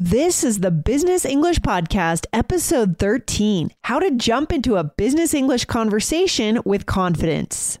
This is the Business English Podcast, episode 13 How to Jump into a Business English Conversation with Confidence.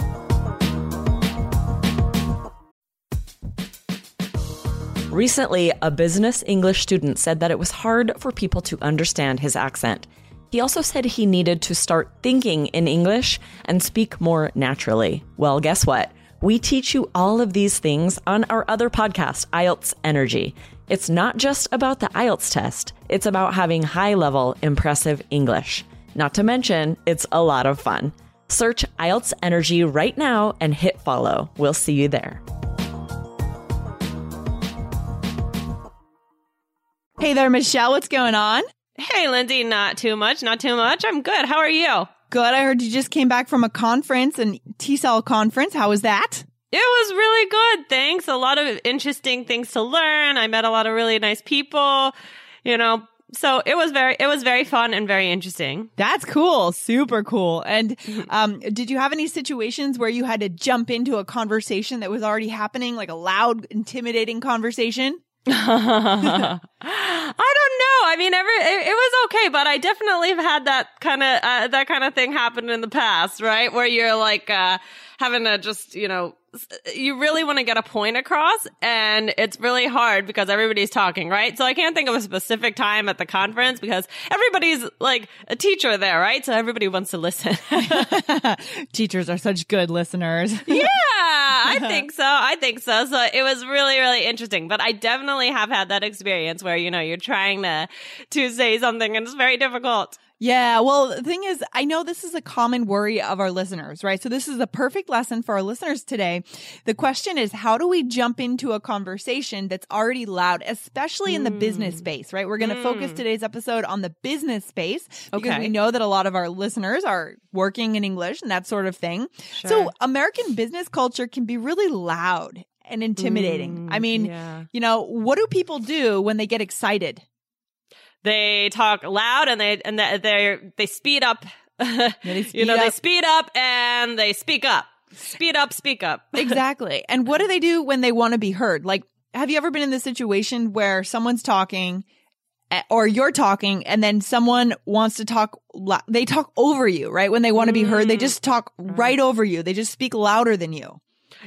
Mm-hmm. Recently, a business English student said that it was hard for people to understand his accent. He also said he needed to start thinking in English and speak more naturally. Well, guess what? We teach you all of these things on our other podcast, IELTS Energy. It's not just about the IELTS test, it's about having high level, impressive English. Not to mention, it's a lot of fun. Search IELTS Energy right now and hit follow. We'll see you there. Hey there, Michelle. What's going on? Hey, Lindsay. Not too much. Not too much. I'm good. How are you? Good. I heard you just came back from a conference, an TESOL conference. How was that? It was really good. Thanks. A lot of interesting things to learn. I met a lot of really nice people, you know, so it was very it was very fun and very interesting. That's cool. Super cool. And um did you have any situations where you had to jump into a conversation that was already happening, like a loud, intimidating conversation? I don't know. I mean, every it, it, was okay, but I definitely have had that kind of uh, that kind of thing happen in the past, right? Where you're like uh, having to just you know you really want to get a point across and it's really hard because everybody's talking, right? So I can't think of a specific time at the conference because everybody's like a teacher there, right? So everybody wants to listen. Teachers are such good listeners. yeah, I think so. I think so. So it was really, really interesting, but I definitely have had that experience where, you know, you're trying to, to say something and it's very difficult. Yeah. Well, the thing is, I know this is a common worry of our listeners, right? So this is a perfect lesson for our listeners today. The question is, how do we jump into a conversation that's already loud, especially in the business hmm. space, right? We're going to mm. focus today's episode on the business space because okay. we know that a lot of our listeners are working in English and that sort of thing. Sure. So American business culture can be really loud and intimidating. Mm, I mean, yeah. you know, what do people do when they get excited? they talk loud and they and they they speed up. Yeah, they speed you know, up. they speed up and they speak up. Speed up, speak up. exactly. And what do they do when they want to be heard? Like, have you ever been in the situation where someone's talking eh, or you're talking and then someone wants to talk they talk over you right when they want to be heard they mm. just talk right over you they just speak louder than you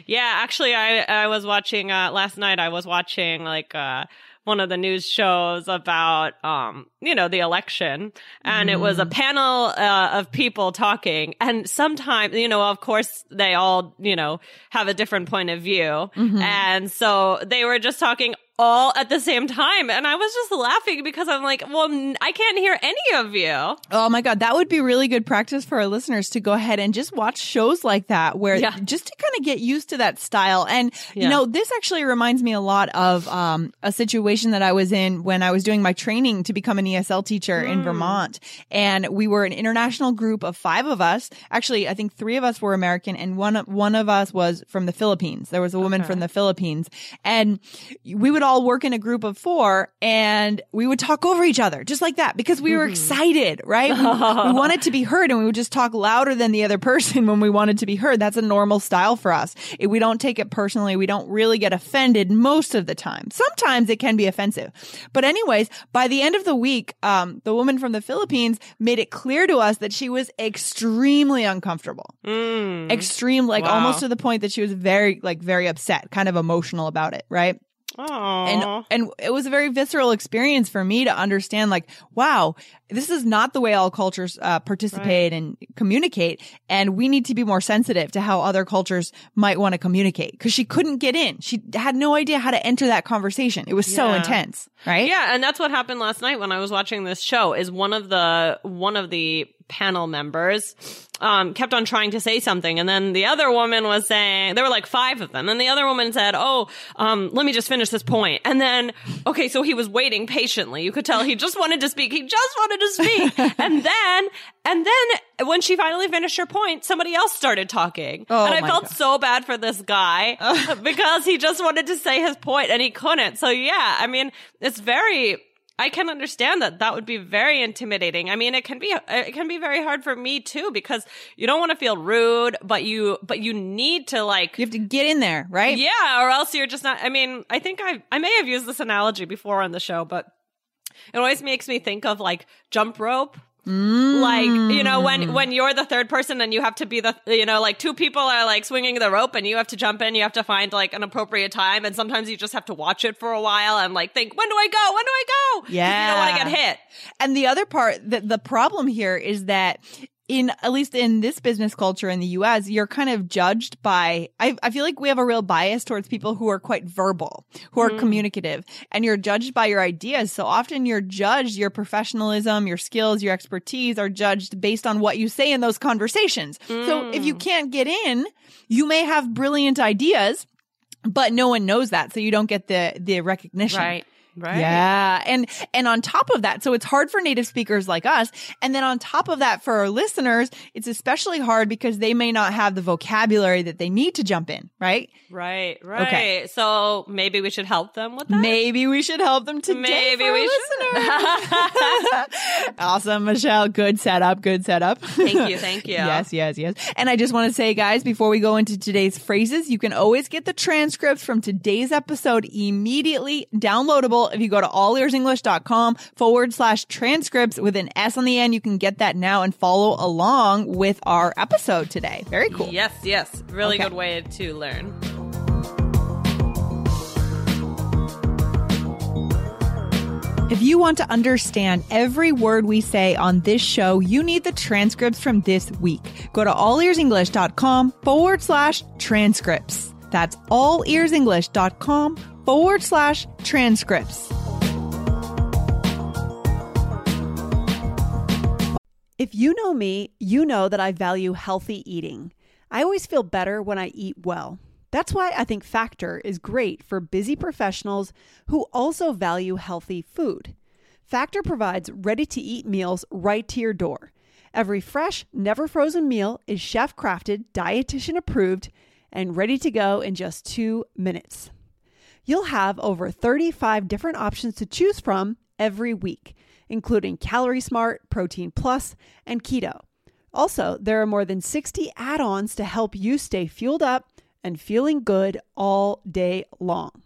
yeah actually i i was watching uh last night i was watching like uh one of the news shows about, um, you know, the election. And mm. it was a mm. panel uh, of people talking. And sometimes, you know, of course, they all, you know, have a different point of view. Mm-hmm. And so they were just talking all at the same time. And I was just laughing because I'm like, well, I can't hear any of you. Oh my God. That would be really good practice for our listeners to go ahead and just watch shows like that where yeah. just to kind of get used to that style. And, yeah. you know, this actually reminds me a lot of, um, a situation that I was in when I was doing my training to become an ESL teacher mm. in Vermont. And we were an international group of five of us. Actually, I think three of us were American and one, one of us was from the Philippines. There was a woman okay. from the Philippines and we would all work in a group of four and we would talk over each other just like that because we were mm-hmm. excited, right? We, we, wanted to be heard and we would just talk louder than the other person when we wanted to be heard. That's a normal style for us. we don't take it personally. We don't really get offended most of the time. Sometimes it can be offensive. But anyways, by the end of the week, um, the woman from the Philippines made it clear to us that she was extremely uncomfortable. Mm. Extreme, like wow. almost to the point that she was very, like very upset, kind of emotional about it, right? Aww. And and it was a very visceral experience for me to understand like wow this is not the way all cultures uh, participate right. and communicate and we need to be more sensitive to how other cultures might want to communicate because she couldn't get in she had no idea how to enter that conversation it was yeah. so intense right yeah and that's what happened last night when i was watching this show is one of the one of the panel members um, kept on trying to say something. And then the other woman was saying, there were like five of them. And the other woman said, Oh, um, let me just finish this point. And then, okay, so he was waiting patiently. You could tell he just wanted to speak. He just wanted to speak. and then, and then when she finally finished her point, somebody else started talking. Oh, and I felt God. so bad for this guy because he just wanted to say his point and he couldn't. So yeah, I mean, it's very, I can understand that that would be very intimidating. I mean, it can be it can be very hard for me too because you don't want to feel rude, but you but you need to like you have to get in there, right? Yeah, or else you're just not. I mean, I think I I may have used this analogy before on the show, but it always makes me think of like jump rope Mm. Like, you know, when, when you're the third person and you have to be the, you know, like two people are like swinging the rope and you have to jump in, you have to find like an appropriate time. And sometimes you just have to watch it for a while and like think, when do I go? When do I go? Yeah. You don't want to get hit. And the other part that the problem here is that in at least in this business culture in the US, you're kind of judged by I, I feel like we have a real bias towards people who are quite verbal, who are mm. communicative, and you're judged by your ideas. So often you're judged, your professionalism, your skills, your expertise are judged based on what you say in those conversations. Mm. So if you mm. can't get in, you may have brilliant ideas, but no one knows that. So you don't get the the recognition. Right. Right. Yeah. And, and on top of that, so it's hard for native speakers like us. And then on top of that, for our listeners, it's especially hard because they may not have the vocabulary that they need to jump in, right? Right. Right. Okay. So maybe we should help them with that. Maybe we should help them today. Maybe we should. awesome, Michelle. Good setup. Good setup. Thank you. Thank you. yes, yes, yes. And I just want to say, guys, before we go into today's phrases, you can always get the transcripts from today's episode immediately downloadable if you go to allearsenglish.com forward slash transcripts with an S on the end, you can get that now and follow along with our episode today. Very cool. Yes, yes. Really okay. good way to learn. If you want to understand every word we say on this show, you need the transcripts from this week. Go to allearsenglish.com forward slash transcripts. That's allearsenglish.com forward slash transcripts. If you know me, you know that I value healthy eating. I always feel better when I eat well. That's why I think Factor is great for busy professionals who also value healthy food. Factor provides ready to eat meals right to your door. Every fresh, never frozen meal is chef crafted, dietitian approved, and ready to go in just two minutes. You'll have over 35 different options to choose from every week, including Calorie Smart, Protein Plus, and Keto. Also, there are more than 60 add ons to help you stay fueled up and feeling good all day long.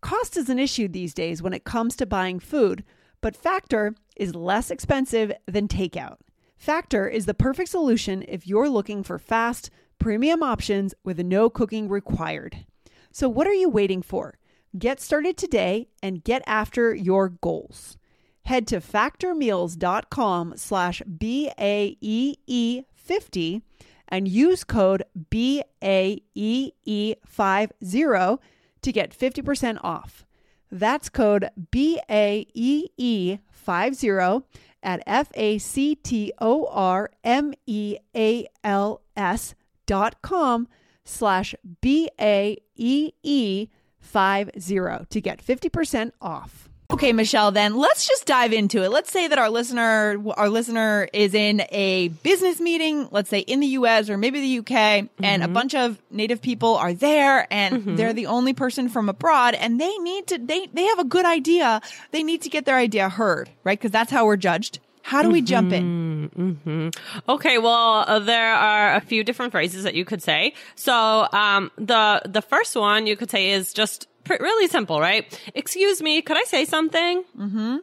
Cost is an issue these days when it comes to buying food, but Factor is less expensive than takeout. Factor is the perfect solution if you're looking for fast, premium options with no cooking required. So, what are you waiting for? Get started today and get after your goals. Head to factormeals.com slash BAEE50 and use code BAEE50 to get 50% off. That's code BAEE50 at F-A-C-T-O-R-M-E-A-L-S dot com slash B-A-E-E 50 to get 50% off. Okay, Michelle, then let's just dive into it. Let's say that our listener, our listener is in a business meeting, let's say in the US or maybe the UK, mm-hmm. and a mm-hmm. bunch of native people are there and mm-hmm. they're the only person from abroad and they need to, they, they have a good idea. They need to get their idea heard, right? Because that's how we're judged. How do we mm-hmm, jump in? Mm-hmm. Okay, well, uh, there are a few different phrases that you could say. So, um, the the first one you could say is just pr- really simple, right? Excuse me, could I say something? Mm-hmm.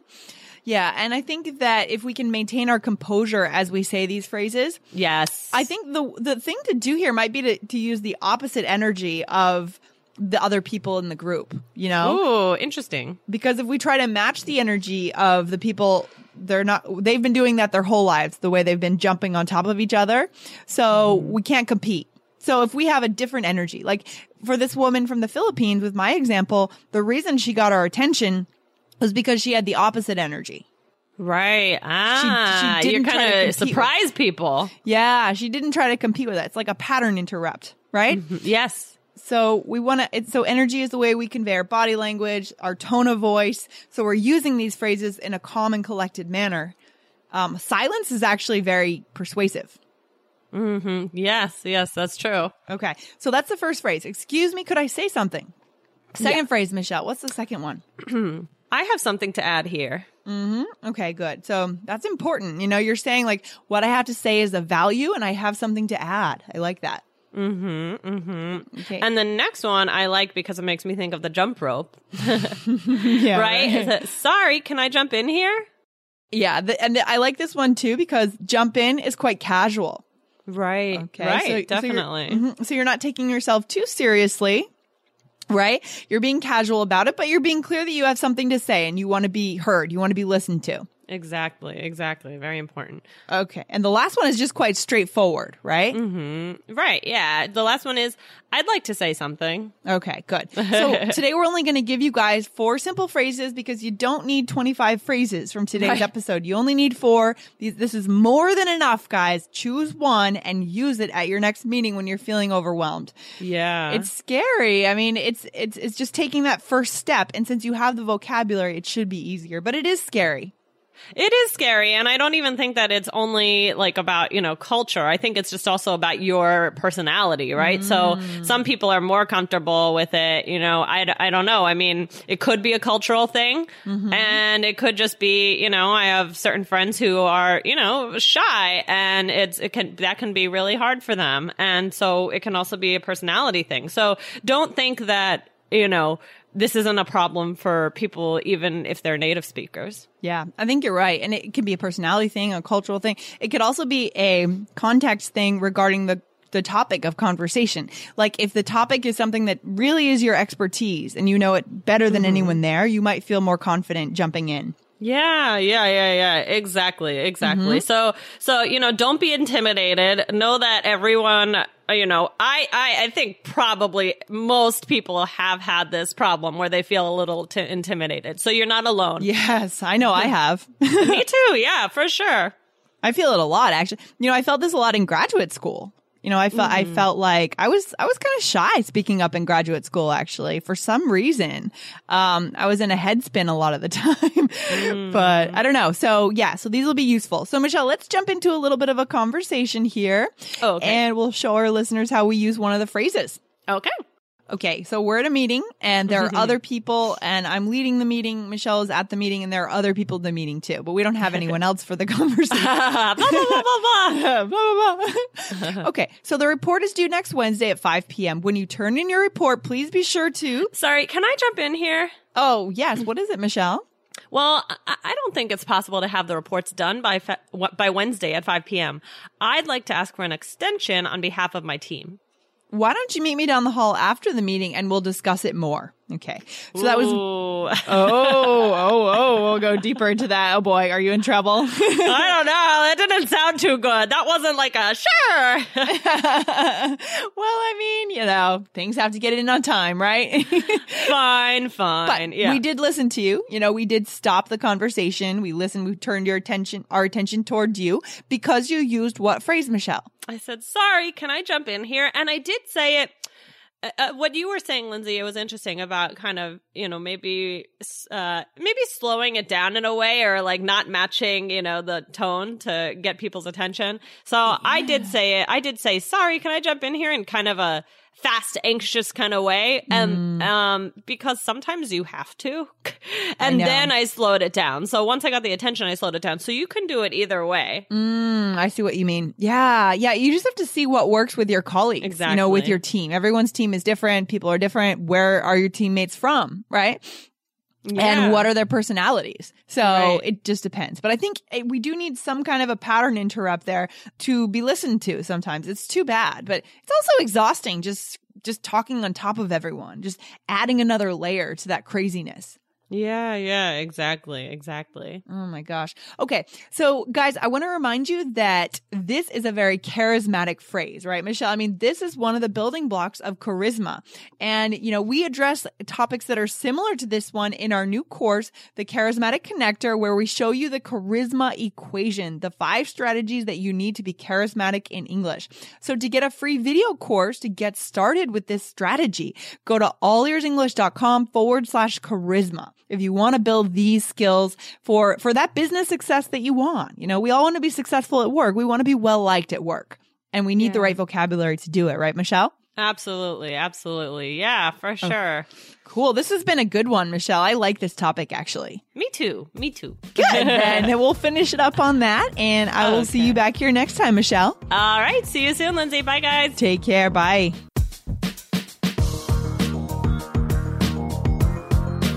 Yeah, and I think that if we can maintain our composure as we say these phrases, yes, I think the the thing to do here might be to to use the opposite energy of the other people in the group, you know? Oh, interesting. Because if we try to match the energy of the people they're not they've been doing that their whole lives the way they've been jumping on top of each other so mm. we can't compete so if we have a different energy like for this woman from the philippines with my example the reason she got our attention was because she had the opposite energy Right. Ah, she, she you're kind of surprise with, people. Yeah, she didn't try to compete with it. It's like a pattern interrupt, right? Mm-hmm. Yes. So we want to, it's so energy is the way we convey our body language, our tone of voice. So we're using these phrases in a calm and collected manner. Um, silence is actually very persuasive. Mm-hmm. Yes, yes, that's true. Okay. So that's the first phrase. Excuse me, could I say something? Second yeah. phrase, Michelle. What's the second one? I have something to add here. Mm-hmm. Okay, good. So that's important. You know, you're saying like what I have to say is a value and I have something to add. I like that. Mm-hmm. Mm-hmm. Okay. And the next one I like because it makes me think of the jump rope. yeah, right? right. Sorry, can I jump in here? Yeah, the, and the, I like this one too because jump in is quite casual. Right. Okay. Right. So, definitely. So you're, mm-hmm, so you're not taking yourself too seriously right? You're being casual about it, but you're being clear that you have something to say and you want to be heard. You want to be listened to. Exactly, exactly. Very important. Okay. And the last one is just quite straightforward, right? Mm-hmm. Right. Yeah. The last one is I'd like to say something. Okay, good. So today we're only going to give you guys four simple phrases because you don't need 25 phrases from today's right. episode. You only need four. This is more than enough, guys. Choose one and use it at your next meeting when you're feeling overwhelmed. Yeah. It's scary. I mean, it's it's it's just taking that first step and since you have the vocabulary, it should be easier, but it is scary. It is scary. And I don't even think that it's only like about, you know, culture. I think it's just also about your personality, right? Mm. So some people are more comfortable with it. You know, I, I don't know. I mean, it could be a cultural thing mm-hmm. and it could just be, you know, I have certain friends who are, you know, shy and it's, it can, that can be really hard for them. And so it can also be a personality thing. So don't think that, you know, this isn't a problem for people even if they're native speakers. Yeah, I think you're right. And it can be a personality thing, a cultural thing. It could also be a context thing regarding the the topic of conversation. Like if the topic is something that really is your expertise and you know it better than mm-hmm. anyone there, you might feel more confident jumping in. Yeah, yeah, yeah, yeah. Exactly, exactly. Mm-hmm. So, so, you know, don't be intimidated. Know that everyone, Uh, you know, I, I, I think probably most people have had this problem where they feel a little t- intimidated. So you're not alone. Yes, I know I have. Me too. Yeah, for sure. I feel it a lot, actually. You know, I felt this a lot in graduate school. You know, I felt mm-hmm. I felt like I was I was kind of shy speaking up in graduate school. Actually, for some reason, um, I was in a headspin a lot of the time. mm. But I don't know. So yeah, so these will be useful. So Michelle, let's jump into a little bit of a conversation here, oh, okay. and we'll show our listeners how we use one of the phrases. Okay. Okay, so we're at a meeting and there are mm-hmm. other people and I'm leading the meeting. Michelle is at the meeting and there are other people at the meeting too, but we don't have anyone else for the conversation. blah, blah, blah, okay, so the report is due next Wednesday at 5 p.m. When you turn in your report, please be sure to. Sorry, can I jump in here? Oh, yes. What is it, Michelle? Well, I don't think it's possible to have the reports done by fe- by Wednesday at 5 p.m. I'd like to ask for an extension on behalf of my team why don't you meet me down the hall after the meeting and we'll discuss it more? Okay. So that was, oh, oh, oh, we'll go deeper into that. Oh boy, are you in trouble? I don't know. That didn't sound too good. That wasn't like a sure. well, I mean, you know, things have to get in on time, right? fine, fine. But yeah. we did listen to you. You know, we did stop the conversation. We listened. We turned your attention, our attention towards you because you used what phrase, Michelle? I said, sorry, can I jump in here? And I did say it uh, uh, what you were saying, Lindsay, it was interesting about kind of, you know, maybe, uh, maybe slowing it down in a way or like not matching, you know, the tone to get people's attention. So yeah. I did say it. I did say, sorry, can I jump in here and kind of a, fast, anxious kind of way. And, mm. um, because sometimes you have to. and I then I slowed it down. So once I got the attention, I slowed it down. So you can do it either way. Mm, I see what you mean. Yeah. Yeah. You just have to see what works with your colleagues. Exactly. You know, with your team. Everyone's team is different. People are different. Where are your teammates from? Right. Yeah. and what are their personalities. So right. it just depends. But I think eh, we do need some kind of a pattern interrupt there to be listened to sometimes. It's too bad, but it's also exhausting just just talking on top of everyone, just adding another layer to that craziness. Yeah, yeah, exactly, exactly. Oh my gosh. Okay. So guys, I want to remind you that this is a very charismatic phrase, right, Michelle? I mean, this is one of the building blocks of charisma. And, you know, we address topics that are similar to this one in our new course, The Charismatic Connector, where we show you the charisma equation, the five strategies that you need to be charismatic in English. So to get a free video course to get started with this strategy, go to allearsenglish.com forward slash charisma if you want to build these skills for, for that business success that you want. You know, we all want to be successful at work. We want to be well liked at work and we need yeah. the right vocabulary to do it, right, Michelle? Absolutely. Absolutely. Yeah, for oh, sure. Oh, cool. This has been a good one, Michelle. I like this topic actually. Me too. Me too. Good. then we'll finish it up on that and I will okay. see you back here next time, Michelle. All right. See you soon, Lindsay. Bye, guys. Take care. Bye.